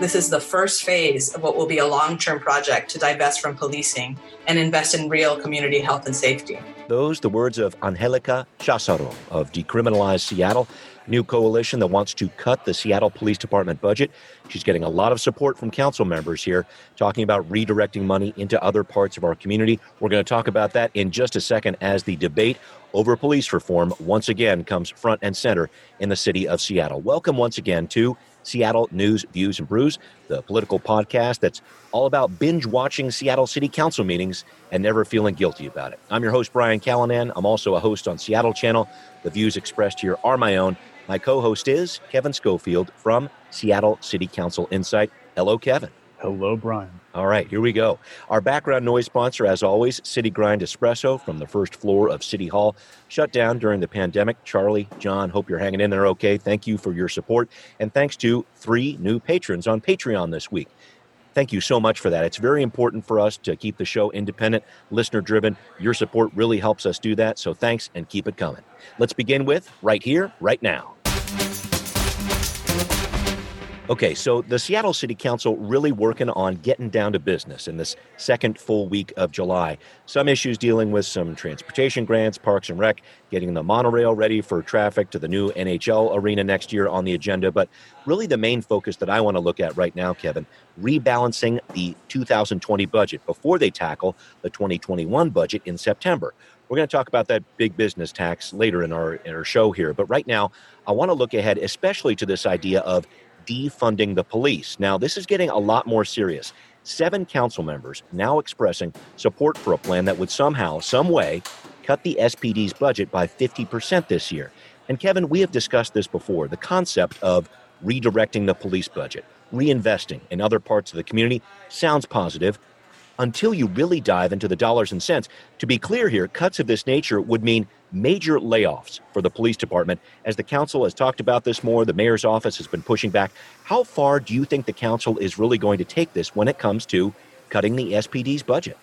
This is the first phase of what will be a long term project to divest from policing and invest in real community health and safety. Those, the words of Angelica Chazaro of Decriminalize Seattle, new coalition that wants to cut the Seattle Police Department budget. She's getting a lot of support from council members here, talking about redirecting money into other parts of our community. We're going to talk about that in just a second as the debate over police reform once again comes front and center in the city of Seattle. Welcome once again to Seattle News, Views, and Brews, the political podcast that's all about binge watching Seattle City Council meetings and never feeling guilty about it. I'm your host, Brian Callanan. I'm also a host on Seattle Channel. The views expressed here are my own. My co host is Kevin Schofield from Seattle City Council Insight. Hello, Kevin. Hello, Brian. All right, here we go. Our background noise sponsor, as always, City Grind Espresso from the first floor of City Hall. Shut down during the pandemic. Charlie, John, hope you're hanging in there okay. Thank you for your support. And thanks to three new patrons on Patreon this week. Thank you so much for that. It's very important for us to keep the show independent, listener driven. Your support really helps us do that. So thanks and keep it coming. Let's begin with right here, right now. Okay, so the Seattle City Council really working on getting down to business in this second full week of July. Some issues dealing with some transportation grants, parks and rec, getting the monorail ready for traffic to the new NHL arena next year on the agenda. But really, the main focus that I want to look at right now, Kevin, rebalancing the 2020 budget before they tackle the 2021 budget in September. We're going to talk about that big business tax later in our in our show here, but right now I want to look ahead especially to this idea of defunding the police. Now, this is getting a lot more serious. Seven council members now expressing support for a plan that would somehow, some way, cut the SPD's budget by 50% this year. And Kevin, we have discussed this before the concept of redirecting the police budget, reinvesting in other parts of the community sounds positive, until you really dive into the dollars and cents. To be clear here, cuts of this nature would mean major layoffs for the police department. As the council has talked about this more, the mayor's office has been pushing back. How far do you think the council is really going to take this when it comes to cutting the SPD's budget?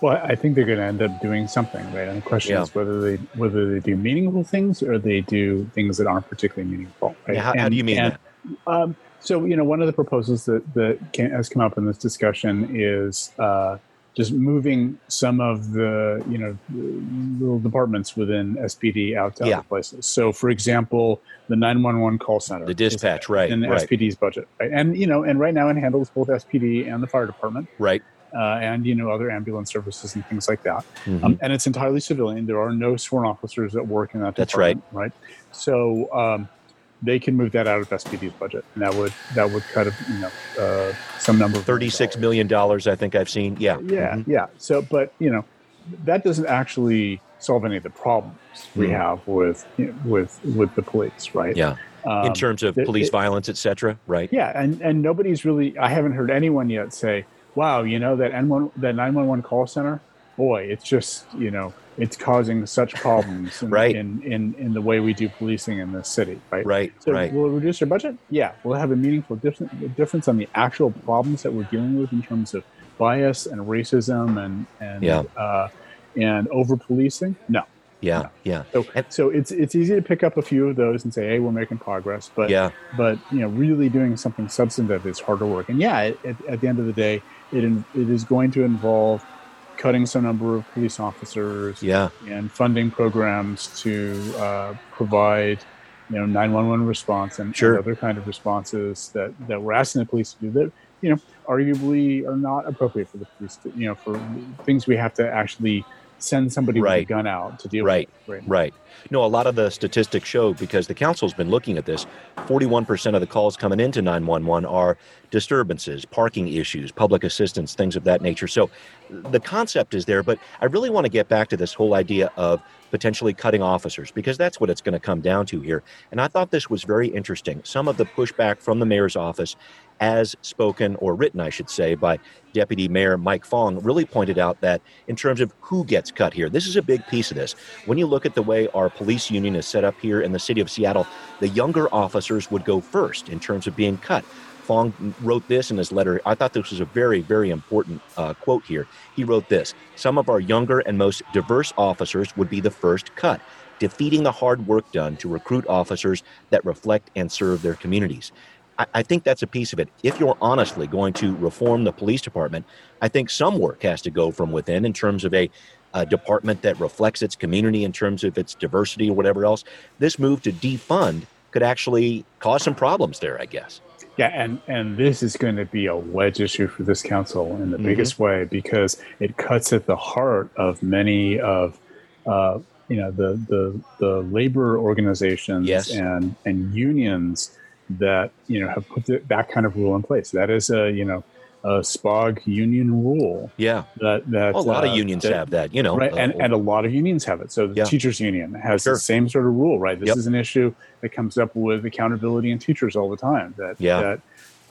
Well, I think they're going to end up doing something, right? And the question yeah. is whether they whether they do meaningful things or they do things that aren't particularly meaningful. Right? Yeah, how, and, how, do you mean and, that? Um, so, you know, one of the proposals that, that can, has come up in this discussion is uh, just moving some of the, you know, little departments within SPD out to yeah. other places. So, for example, the 911 call center. The dispatch, right. In right. SPD's budget, right? And, you know, and right now it handles both SPD and the fire department. Right. Uh, and you know other ambulance services and things like that. Mm-hmm. Um, and it's entirely civilian. There are no sworn officers that work in that. That's right. Right. So um, they can move that out of SPD's budget, and that would that would cut you know uh, some number. Thirty six million dollars, I think I've seen. Yeah, yeah, mm-hmm. yeah. So, but you know, that doesn't actually solve any of the problems we mm. have with you know, with with the police, right? Yeah. Um, in terms of police it, violence, etc. Right. Yeah, and and nobody's really. I haven't heard anyone yet say, "Wow, you know that N one that nine one one call center." Boy, it's just you know it's causing such problems in, right. in, in, in, the way we do policing in this city, right? Right, so right. Will it reduce our budget? Yeah. Will it have a meaningful difference on the actual problems that we're dealing with in terms of bias and racism and and yeah. uh, and over policing? No. Yeah, no. yeah. So, so it's it's easy to pick up a few of those and say, "Hey, we're making progress," but yeah, but you know, really doing something substantive is harder work. And yeah, it, it, at the end of the day, it it is going to involve cutting some number of police officers yeah. and funding programs to uh, provide you know 911 response and, sure. and, other kind of responses that, that we're asking the police to do that you know arguably are not appropriate for the police to, you know for things we have to actually send somebody right. with a gun out to deal right. with. Right. Right. No, a lot of the statistics show because the council's been looking at this. Forty-one percent of the calls coming into nine one one are disturbances, parking issues, public assistance, things of that nature. So, the concept is there, but I really want to get back to this whole idea of potentially cutting officers because that's what it's going to come down to here. And I thought this was very interesting. Some of the pushback from the mayor's office as spoken or written, I should say, by Deputy Mayor Mike Fong, really pointed out that in terms of who gets cut here, this is a big piece of this. When you look at the way our police union is set up here in the city of Seattle, the younger officers would go first in terms of being cut. Fong wrote this in his letter. I thought this was a very, very important uh, quote here. He wrote this Some of our younger and most diverse officers would be the first cut, defeating the hard work done to recruit officers that reflect and serve their communities I, I think that's a piece of it. If you're honestly going to reform the police department, I think some work has to go from within in terms of a, a department that reflects its community in terms of its diversity or whatever else. This move to defund could actually cause some problems there, I guess. Yeah, and and this is going to be a wedge issue for this council in the mm-hmm. biggest way because it cuts at the heart of many of uh, you know the the the labor organizations yes. and and unions that you know have put that kind of rule in place. That is a you know a SPOG union rule. Yeah, that that well, a lot uh, of unions that, have that. You know, right, and, uh, and a lot of unions have it. So the yeah. teachers union has sure. the same sort of rule, right? This yep. is an issue that comes up with accountability in teachers all the time. That yeah. that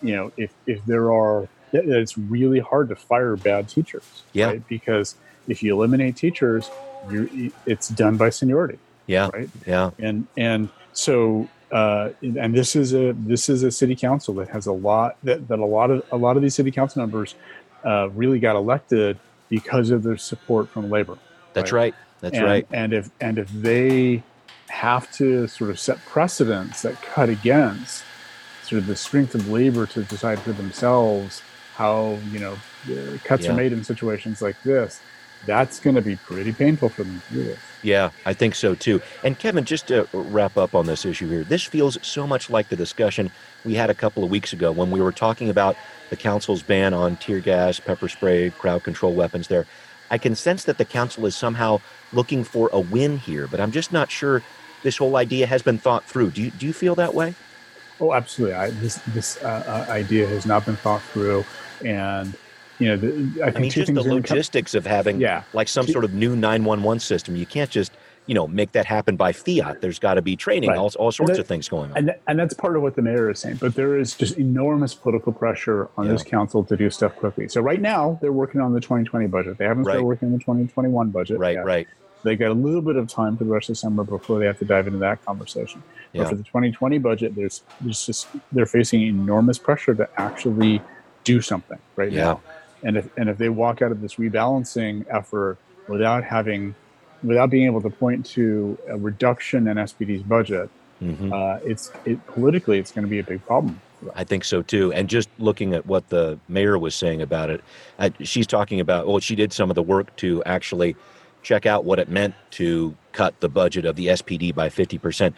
you know if if there are it's really hard to fire bad teachers. Yeah, right? because if you eliminate teachers, you it's done by seniority. Yeah, right. Yeah, and and so uh, and this is a this is a city council that has a lot that, that a lot of a lot of these city council members uh, really got elected because of their support from labor. That's right. right. That's and, right. And if and if they have to sort of set precedents that cut against sort of the strength of labor to decide for themselves how you know cuts yeah. are made in situations like this, that's going to be pretty painful for them to. Yeah, I think so too. And Kevin, just to wrap up on this issue here, this feels so much like the discussion we had a couple of weeks ago when we were talking about the council's ban on tear gas, pepper spray, crowd control weapons there. I can sense that the council is somehow looking for a win here, but I'm just not sure this whole idea has been thought through. Do you, do you feel that way? Oh, absolutely. I, this this uh, uh idea has not been thought through, and you know, the, I, I mean, just the logistics come, of having yeah. like some sort of new 911 system. You can't just, you know, make that happen by fiat. There's got to be training, right. all, all sorts that, of things going on. And, and that's part of what the mayor is saying. But there is just enormous political pressure on yeah. this council to do stuff quickly. So right now, they're working on the 2020 budget. They haven't started working on the 2021 budget. Right, yet. right. They got a little bit of time for the rest of the summer before they have to dive into that conversation. Yeah. But for the 2020 budget, there's there's just they're facing enormous pressure to actually do something right yeah. now. And if and if they walk out of this rebalancing effort without having without being able to point to a reduction in SPD's budget, mm-hmm. uh, it's it politically it's going to be a big problem. I think so too. And just looking at what the mayor was saying about it, uh, she's talking about well, she did some of the work to actually check out what it meant to cut the budget of the SPD by 50%.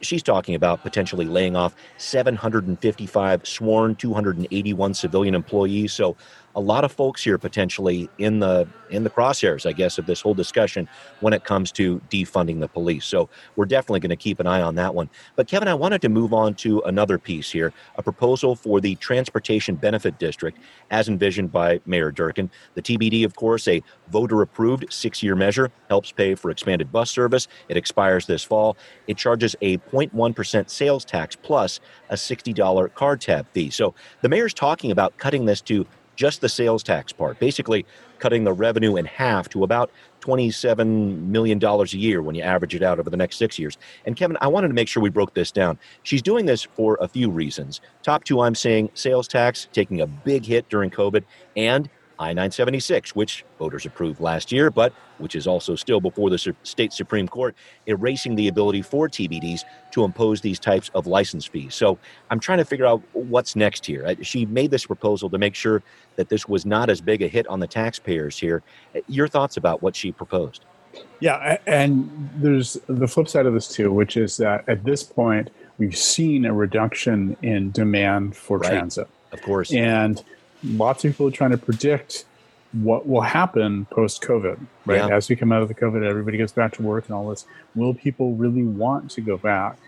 She's talking about potentially laying off 755 sworn, 281 civilian employees. So a lot of folks here potentially in the in the crosshairs, I guess, of this whole discussion when it comes to defunding the police. So we're definitely going to keep an eye on that one. But Kevin, I wanted to move on to another piece here: a proposal for the Transportation Benefit District, as envisioned by Mayor Durkan. The TBD, of course, a voter-approved six-year measure helps pay for expanded bus service. It expires this fall. It charges a 0.1% sales tax plus a $60 card tab fee. So the mayor's talking about cutting this to just the sales tax part, basically cutting the revenue in half to about $27 million a year when you average it out over the next six years. And Kevin, I wanted to make sure we broke this down. She's doing this for a few reasons. Top two, I'm saying sales tax taking a big hit during COVID and I 976, which voters approved last year, but which is also still before the state Supreme Court, erasing the ability for TBDs to impose these types of license fees. So I'm trying to figure out what's next here. She made this proposal to make sure that this was not as big a hit on the taxpayers here. Uh, your thoughts about what she proposed? Yeah, and there's the flip side of this too, which is that at this point, we've seen a reduction in demand for right. transit. Of course. And lots of people are trying to predict what will happen post COVID, right? Yeah. As we come out of the COVID, everybody gets back to work and all this. Will people really want to go back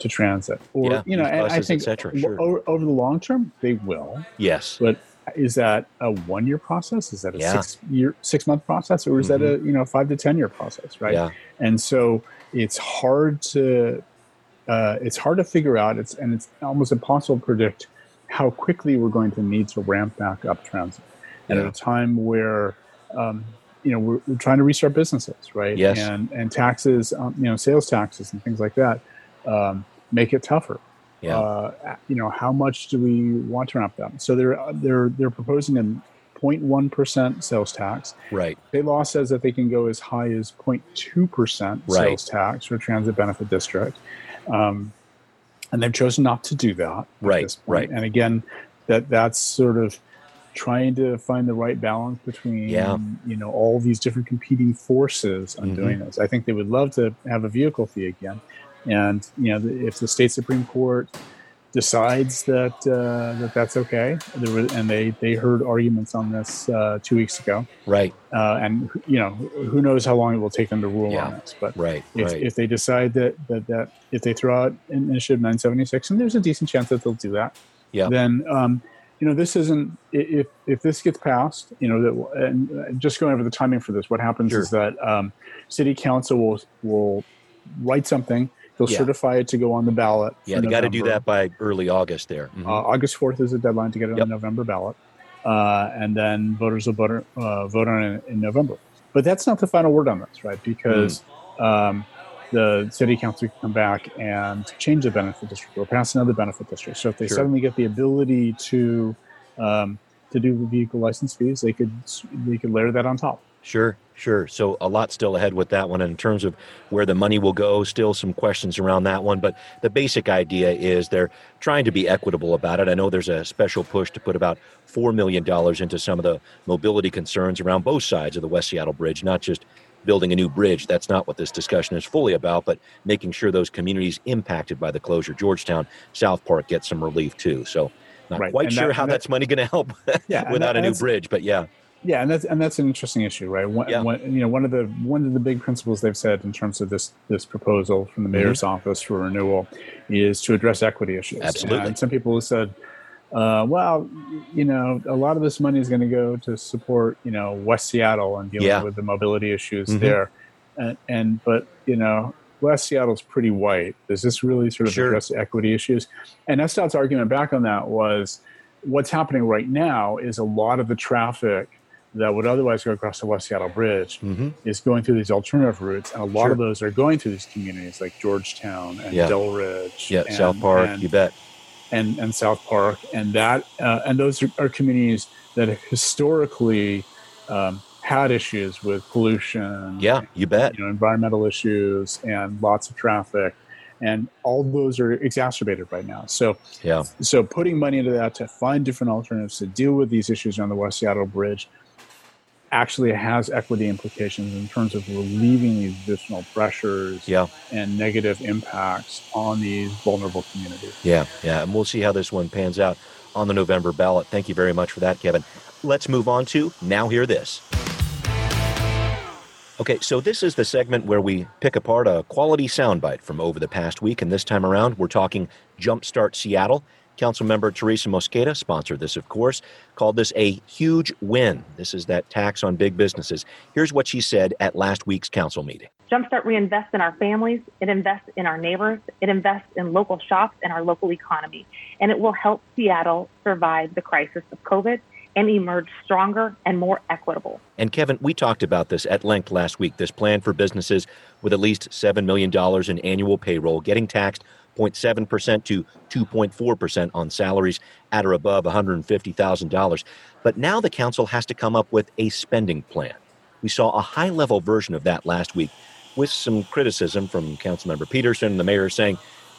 to transit? Or, yeah, you know, and I think sure. over, over, the long term, they will. Yes. But is that a one year process? Is that a yeah. six year, six month process? Or is mm-hmm. that a, you know, five to 10 year process, right? Yeah. And so it's hard to, uh, it's hard to figure out. It's, and it's almost impossible to predict how quickly we're going to need to ramp back up transit. And yeah. at a time where, um, you know, we're, we're, trying to restart businesses, right? Yes. And, and taxes, um, you know, sales taxes and things like that um, make it tougher. Yeah. Uh, you know, how much do we want to ramp up? So they're, they're, they're proposing a 0.1% sales tax. Right. State law says that they can go as high as 0.2% right. sales tax for transit benefit district. Um, and they've chosen not to do that. Right, right. And again, that that's sort of trying to find the right balance between yeah. you know all these different competing forces on Mhm. doing this. I think they would love to have a vehicle fee again, and you know if the state supreme court decides that uh, that that's okay, there were, and they they heard arguments on this uh, two weeks ago, Right, uh, and you know who knows how long it will take them to rule Yeah. on this, but. right, If, right. if they decide that, that that if they throw out initiative 976 and there's a decent chance that they'll do that Yeah. then um, you know this isn't if if this gets passed you know that and just going over the timing for this what happens Sure. is that um, city council will will write something they'll Yeah. certify it to go on the ballot yeah, they got to do that by early August there. Mhm. uh, august 4th is the deadline to get it Yep. on the november ballot uh, and then voters will vote, uh, vote on it in november but that's not the final word on this right because um, the city council can come back and change the benefit district or pass another benefit district. So if they Sure. suddenly get the ability to um, to do the vehicle license fees, they could they could layer that on top. Sure, sure. So a lot still ahead with that one. And in terms of where the money will go, still some questions around that one. But the basic idea is they're trying to be equitable about it. I know there's a special push to put about $4 million into some of the mobility concerns around both sides of the West Seattle Bridge, not just building a new bridge. That's not what this discussion is fully about, but making sure those communities impacted by the closure, Georgetown, South Park, get some relief too. So not Right. quite And sure that- how that- that's money going to help Yeah, without a new bridge. But yeah, Yeah, and that's and that's an interesting issue, right? One, Yeah. one- you know, one of the one of the big principles they've said in terms of this this proposal from the mayor's office for renewal is to address equity issues. Absolutely. And some people have said, uh, well, you know, a lot of this money is going to go to support, you know, West Seattle and dealing Yeah. with the mobility issues Mhm. there. And, and but you know, West Seattle's pretty white. Does this really sort of Sure. address equity issues? And SDOT's argument back on that was, what's happening right now is a lot of the traffic that would otherwise go across the West Seattle Bridge hmm is going through these alternative routes, and a lot Sure. of those are going through these communities like Georgetown and Yeah. Delridge, yeah, and, South Park, and, you bet. and and South Park, and that uh, and those are, are communities that have historically um, had issues with pollution, Yeah, you bet. you know, environmental issues, and lots of traffic, and all those are exacerbated right now. So Yeah. so putting money into that to find different alternatives to deal with these issues on the West Seattle Bridge actually has equity implications in terms of relieving these additional pressures Yeah, and negative impacts on these vulnerable communities. yeah, yeah. And we'll see how this one pans out on the November ballot. Thank you very much for that, Kevin. Let's move on to Now Hear This. Okay, so this is the segment where we pick apart a quality soundbite from over the past week, and this time around we're talking Jumpstart Seattle. Councilmember Teresa Mosqueda sponsored this, of course, called this a huge win. This is that tax on big businesses. Here's what she said at last week's council meeting. Jumpstart reinvests in our families, it invests in our neighbors, it invests in local shops and our local economy, and it will help Seattle survive the crisis of COVID and emerge stronger and more equitable. And Kevin, we talked about this at length last week. This plan for businesses with at least $7 million in annual payroll getting taxed 0.7% to 2.4% on salaries at or above $150,000. But now the council has to come up with a spending plan. We saw a high level version of that last week with some criticism from Councilmember Peterson and the mayor saying,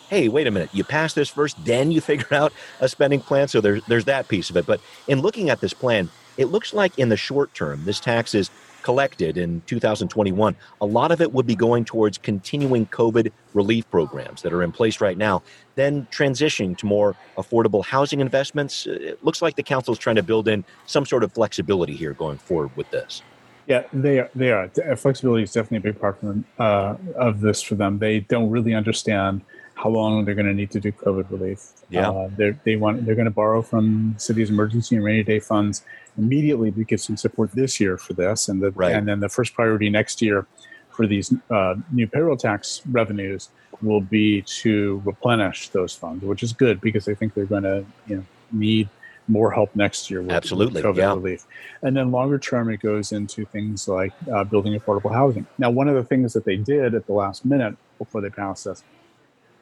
hey, wait a minute, you pass this first, then you figure out a spending plan. So there's, there's that piece of it. But in looking at this plan, it looks like in the short term, this tax is collected in 2021. A lot of it would be going towards continuing COVID relief programs that are in place right now, then transitioning to more affordable housing investments. It looks like the council is trying to build in some sort of flexibility here going forward with this. Yeah, they are. They are. Uh, Flexibility is definitely a big part uh, of this for them. They don't really understand how long they're going to need to do COVID relief. Yeah. uh, they're, they want they're going to borrow from city's emergency and rainy day funds immediately to get some support this year for this, and the, Right. and then the first priority next year for these uh, new payroll tax revenues will be to replenish those funds, which is good because they think they're going to you know need more help next year with, with Absolutely, COVID yeah. relief. And then longer term, it goes into things like uh, building affordable housing. Now, one of the things that they did at the last minute before they passed this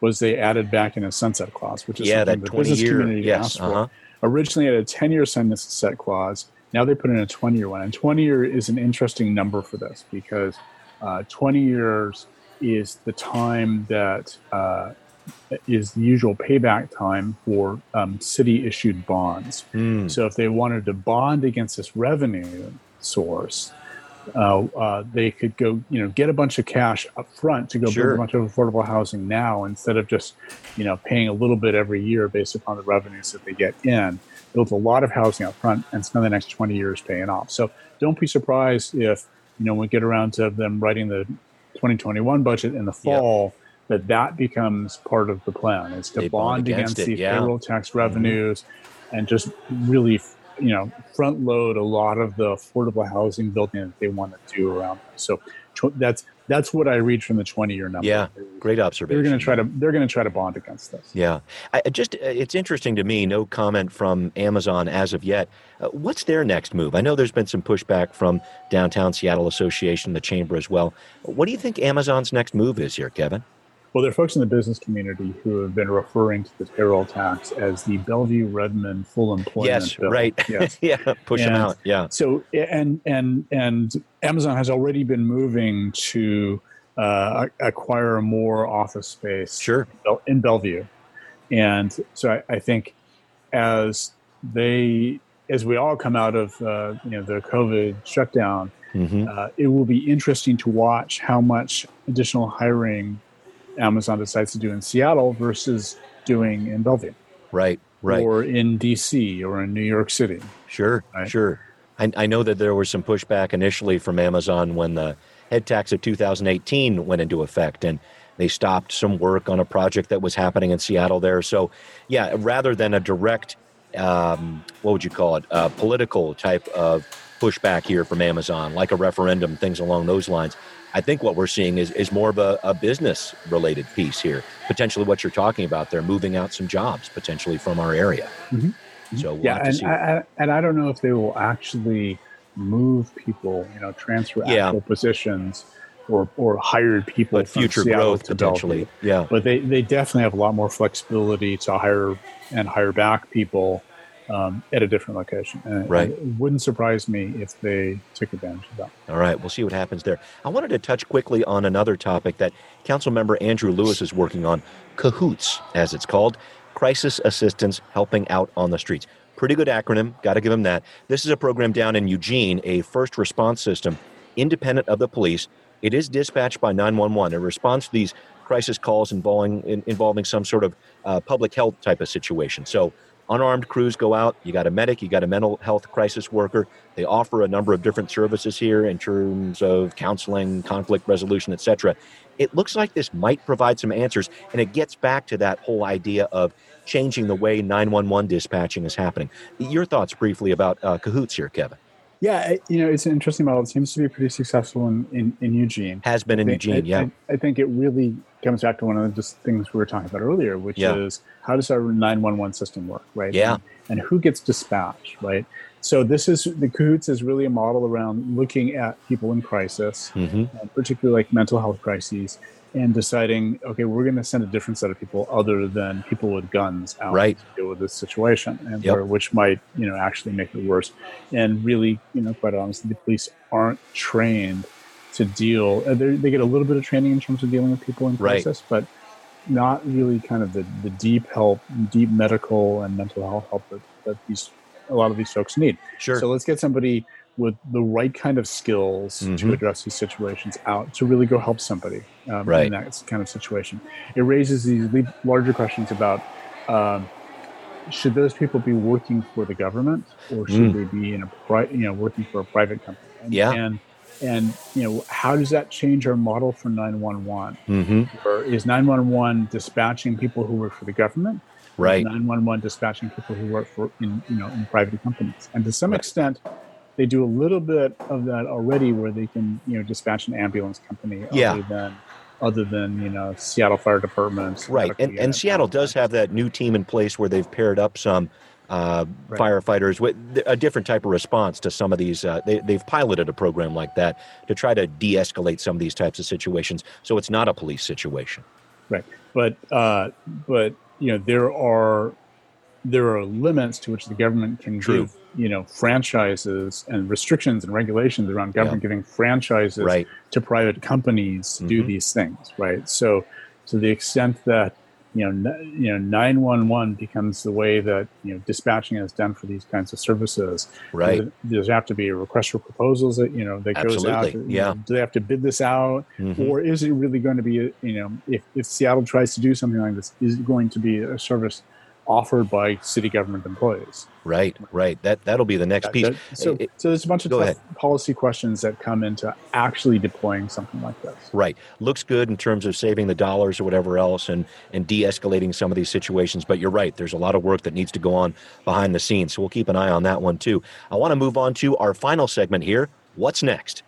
was they added back in a sunset clause, which is yeah, something that the business year. community Yes. asked for. Uh-huh. Originally, it had a 10 year sunset clause. Now they put in a 20 year one. And 20 year is an interesting number for this because uh, 20 years is the time that uh, is the usual payback time for um, city issued bonds. Mm. So if they wanted to bond against this revenue source, uh, uh, they could go, you know, get a bunch of cash up front to go Sure. build a bunch of affordable housing now instead of just, you know, paying a little bit every year based upon the revenues that they get in. Build a lot of housing up front and spend the next 20 years paying off. So don't be surprised if, you know, when we get around to them writing the 2021 budget in the fall, that that becomes part of the plan is to bond bond against against, the yeah. Mm-hmm. payroll tax revenues and just really you know front load a lot of the affordable housing building that they want to do around so tw- that's that's what i read from the 20 year number Yeah, Great observation. they're going to try to they're going to try to bond against this Yeah, I, I just uh, it's interesting to me. No comment from Amazon as of yet. Uh, what's their next move? I know there's been some pushback from Downtown Seattle Association, the chamber as well. What do you think Amazon's next move is here, Kevin? Well there are folks in the business community who have been referring to the payroll tax as the bellevue redmond full employment yes, bill. right. yes yeah, push them out. Yeah, so and and and Amazon has already been moving to uh, acquire more office space sure. In Bellevue, and so I, I think as they as we all come out of uh, you know the COVID shutdown, hmm uh, it will be interesting to watch how much additional hiring Amazon decides to do in Seattle versus doing in Bellevue Right, right. or in DC or in New York City. Sure, Right. sure. I, I know that there was some pushback initially from Amazon when the head tax of 2018 went into effect and they stopped some work on a project that was happening in Seattle there. So, yeah, rather than a direct, um, what would you call it, uh, political type of pushback here from Amazon, like a referendum, things along those lines. I think what we're seeing is, is more of a, a business related piece here. Potentially what you're talking about they're moving out some jobs potentially from our area. Mhm. So we'll yeah, and. I, I, and I don't know if they will actually move people, you know, transfer Yeah. actual positions or or hired people but future Seattle growth potentially. Yeah. But they they definitely have a lot more flexibility to hire and hire back people um, at a different location. And Right. It wouldn't surprise me if they took advantage of that. All right. We'll see what happens there. I wanted to touch quickly on another topic that Council Member Andrew Lewis is working on CAHOOTS, as it's called Crisis Assistance Helping Out on the Streets. Pretty good acronym. Got to give him that. This is a program down in Eugene, a first response system independent of the police. It is dispatched by 911. It responds to these crisis calls involving in, involving some sort of uh, public health type of situation. So unarmed crews go out. You got a medic, you got a mental health crisis worker. They offer a number of different services here in terms of counseling, conflict resolution, etc. It looks like this might provide some answers, and it gets back to that whole idea of changing the way 911 dispatching is happening. Your thoughts briefly about uh, cahoots here, Kevin? Yeah, you know, it's an interesting model. It seems to be pretty successful in, in, in Eugene. Has been in I think- Eugene, I, yeah. I, I think it really comes back to one of the just things we were talking about earlier, which Yeah. is how does our 911 system work, right? Yeah. And, and who gets dispatched, right? So this is the Cahoots is really a model around looking at people in crisis, hmm uh, particularly like mental health crises, and deciding, okay, we're going to send a different set of people other than people with guns out Right. to deal with this situation, and Yep. where, which might, you know, actually make it worse. And really, you know, quite honestly, the police aren't trained to deal. uh, They get a little bit of training in terms of dealing with people in Right. crisis, but not really kind of the, the deep help, deep medical and mental health help that, that these a lot of these folks need. Sure. So let's get somebody with the right kind of skills Mhm. to address these situations out to really go help somebody um, Right. in that kind of situation. It raises these larger questions about um, should those people be working for the government or should Mm. they be in a pri- you know working for a private company? And, Yeah. and and you know how does that change our model for 911? hmm Or is 911 dispatching people who work for the government? Right. 911 dispatching people who work for in you know in private companies, and to some Right. extent, they do a little bit of that already, where they can you know dispatch an ambulance company Yeah. other than other than you know Seattle Fire Department. Right. And, and Seattle does have that new team in place where they've paired up some uh, Right. firefighters with a different type of response to some of these. Uh, they, they've piloted a program like that to try to de escalate some of these types of situations. So it's not a police situation. Right but uh, but you know there are there are limits to which the government can True. give you know franchises and restrictions and regulations around government giving franchises Right. to private companies to do Mhm. these things right so to the extent that you know, you know, nine one one becomes the way that you know dispatching is done for these kinds of services. Right. There's have to be a request for proposals that you know that Absolutely. goes out. Yeah. Do they have to bid this out, Mhm. or is it really going to be? You know, if if Seattle tries to do something like this, is it going to be a service offered by city government employees? Right, right. That that'll be the next piece. So, It- so there's a bunch of tough ahead. policy questions that come into actually deploying something like this. Right. Looks good in terms of saving the dollars or whatever else and, and de escalating some of these situations. But you're right. There's a lot of work that needs to go on behind the scenes. So we'll keep an eye on that one too. I want to move on to our final segment here. What's next?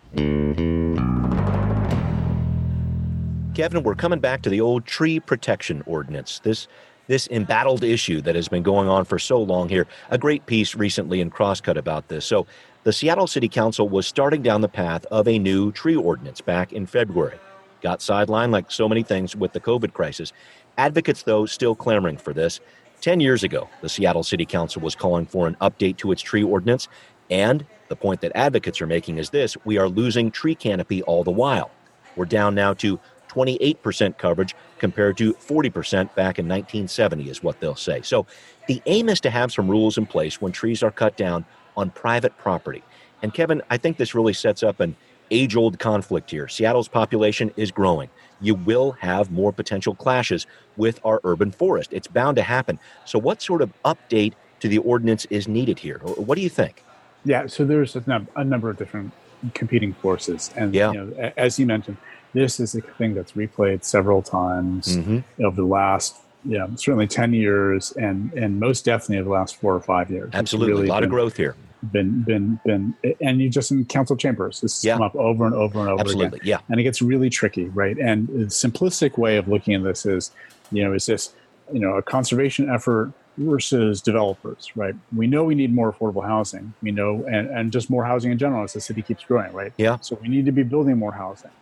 Kevin, we're coming back to the old tree protection ordinance. This this embattled issue that has been going on for so long here. A great piece recently in Crosscut about this. So, the Seattle City Council was starting down the path of a new tree ordinance back in February. Got sidelined like so many things with the COVID crisis. Advocates, though, still clamoring for this. 10 years ago, the Seattle City Council was calling for an update to its tree ordinance. And the point that advocates are making is this we are losing tree canopy all the while. We're down now to 28% coverage compared to 40% back in 1970, is what they'll say. So the aim is to have some rules in place when trees are cut down on private property. And Kevin, I think this really sets up an age old conflict here. Seattle's population is growing. You will have more potential clashes with our urban forest. It's bound to happen. So, what sort of update to the ordinance is needed here? What do you think? Yeah, so there's a, num- a number of different competing forces, and Yeah. you know, as you mentioned, this is a thing that's replayed several times Mhm. over the last, yeah, certainly ten years, and and most definitely over the last four or five years. Absolutely. really a lot of growth here. Been been been, and you just in council chambers, this has Yeah. come up over and over and over again Absolutely. Yeah. and it gets really tricky, right? And the simplistic way of looking at this is, you know, is this, you know, a conservation effort versus developers, right? We know we need more affordable housing. We know, and, and just more housing in general as the city keeps growing, right? Yeah. So we need to be building more housing.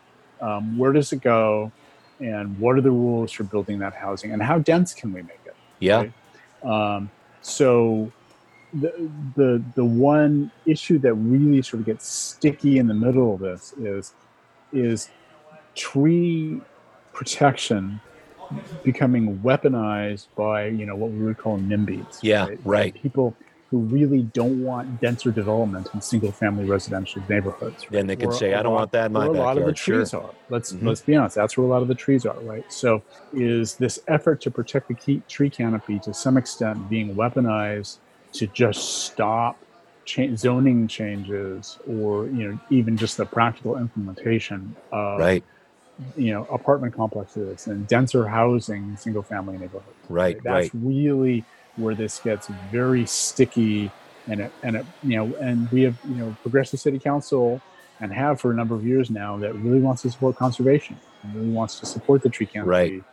Um, where does it go? And what are the rules for building that housing? And how dense can we make it? Yeah. Right? Um, so the, the the one issue that really sort of gets sticky in the middle of this is is tree protection becoming weaponized by you know what we would call NIMBYs. Yeah, right. People who really don't want denser development in single family residential neighborhoods. right? Then they can Where say, "I don't lot- want that in my where a lot of the backyard." Sure. trees are. Let's Mhm. let's be honest. That's where a lot of the trees are, right? So, is this effort to protect the key, tree canopy to some extent being weaponized to just stop cha- zoning changes, or you know, even just the practical implementation of Right. you know apartment complexes and denser housing single family neighborhoods? Right. That's Right. really where this gets very sticky, and it, and it, you know, and we have you know progressive city council and have for a number of years now that really wants to support conservation and really wants to support the tree canopy, Right.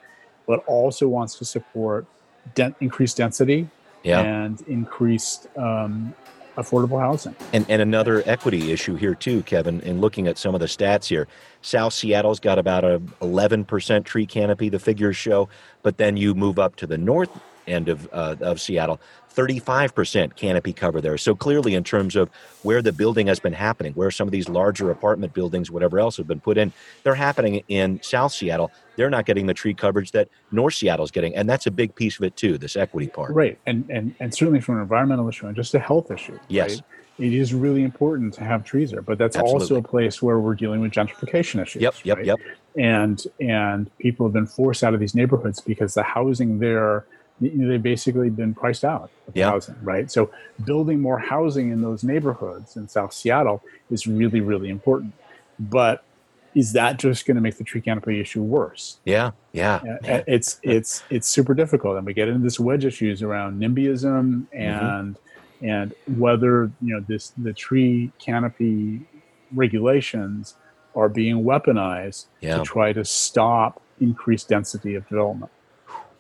but also wants to support den- increased density Yeah. and increased um, affordable housing. And, and another equity issue here too, Kevin. In looking at some of the stats here, South Seattle's got about a 11% tree canopy. The figures show, but then you move up to the north end of uh, of Seattle, 35% canopy cover there. So clearly, in terms of where the building has been happening, where some of these larger apartment buildings, whatever else, have been put in, they're happening in South Seattle. They're not getting the tree coverage that North Seattle's getting, and that's a big piece of it too. This equity part. Right, and and and certainly from an environmental issue and just a health issue. Yes. right? it is really important to have trees there, but that's also a place where we're dealing with gentrification issues. Yep. Yep. right? Yep. and and people have been forced out of these neighborhoods because the housing there they've basically been priced out of Yeah. housing right so building more housing in those neighborhoods in south seattle is really really important but is that just going to make the tree canopy issue worse Yeah. Yeah. It's it's it's super difficult and we get into this wedge issues around nimbyism Mm-hmm. and and whether you know this the tree canopy regulations are being weaponized Yeah. to try to stop increased density of development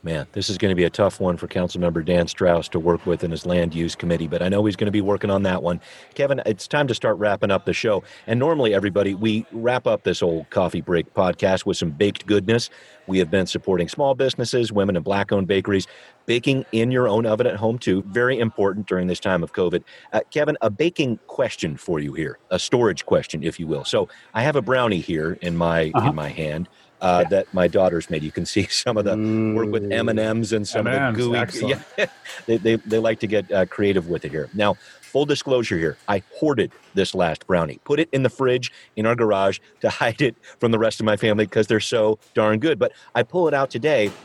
Man, this is going to be a tough one for Councilmember Dan Strauss to work with in his land use committee, but I know he's going to be working on that one. Kevin, it's time to start wrapping up the show. And normally, everybody, we wrap up this old coffee break podcast with some baked goodness. We have been supporting small businesses, women and black owned bakeries, baking in your own oven at home, too. Very important during this time of COVID. Uh, Kevin, a baking question for you here, a storage question, if you will. So I have a brownie here in my Uh-huh. in my hand. Uh, Yeah. that my daughters made. You can see some of the work with M and M's and some M&Ms, of the gooey. Yeah, they, they they like to get uh, creative with it here. Now, full disclosure here: I hoarded this last brownie, put it in the fridge in our garage to hide it from the rest of my family because they're so darn good. But I pull it out today,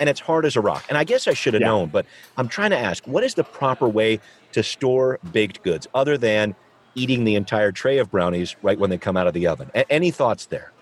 and it's hard as a rock. And I guess I should have Yeah. known, but I'm trying to ask: what is the proper way to store baked goods other than eating the entire tray of brownies right when they come out of the oven? A- any thoughts there?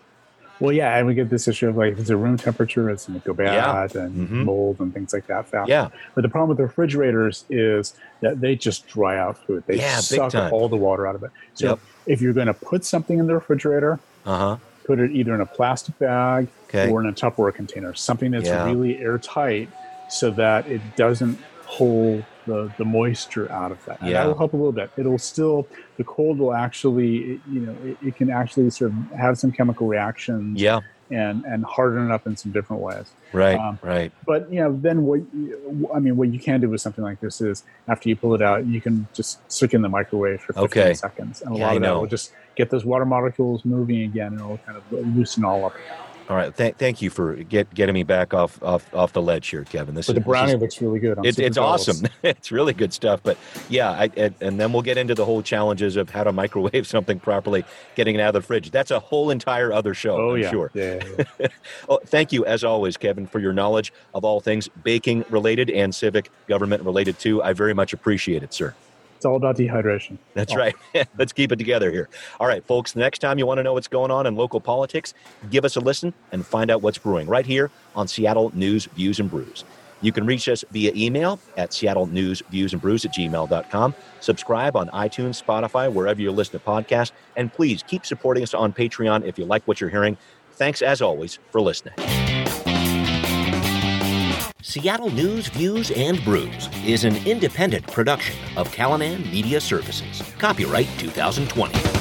Well, yeah, and we get this issue of like, if it's a room temperature, it's going to go bad and Mhm. mold and things like that fast. Yeah, But the problem with the refrigerators is that they just dry out food. They Yeah, suck all the water out of it. So Yep. if you're going to put something in the refrigerator, uh huh. put it either in a plastic bag Okay. or in a Tupperware container, something that's Yeah. really airtight so that it doesn't pull the, the moisture out of that. And Yeah. that will help a little bit. It'll still, the cold will actually, you know, it, it can actually sort of have some chemical reactions Yeah. and, and harden it up in some different ways. Right. Um, right. But you know, then what? You, I mean, what you can do with something like this is after you pull it out, you can just stick it in the microwave for 15 Okay. seconds, and a Yeah, lot of that will just get those water molecules moving again, and it'll kind of loosen all up. All right. Th- thank you for get, getting me back off, off off the ledge here, Kevin. This But the brownie is- looks really good. I'm It's, jealous. awesome. it's really good stuff. But yeah, I, and, and then we'll get into the whole challenges of how to microwave something properly, getting it out of the fridge. That's a whole entire other show. Oh I'm yeah, sure. yeah, yeah. Oh, thank you, as always, Kevin, for your knowledge of all things baking related and civic government related too. I very much appreciate it, sir. It's all about dehydration. That's Oh. right. Let's keep it together here. All right, folks, the next time you want to know what's going on in local politics, give us a listen and find out what's brewing right here on Seattle News, Views, and Brews. You can reach us via email at Seattle News, Views, and Brews at gmail.com. Subscribe on iTunes, Spotify, wherever you listen to podcasts. And please keep supporting us on Patreon if you like what you're hearing. Thanks, as always, for listening. Seattle News, Views, and Brews is an independent production of Callanan Media Services. Copyright 2020.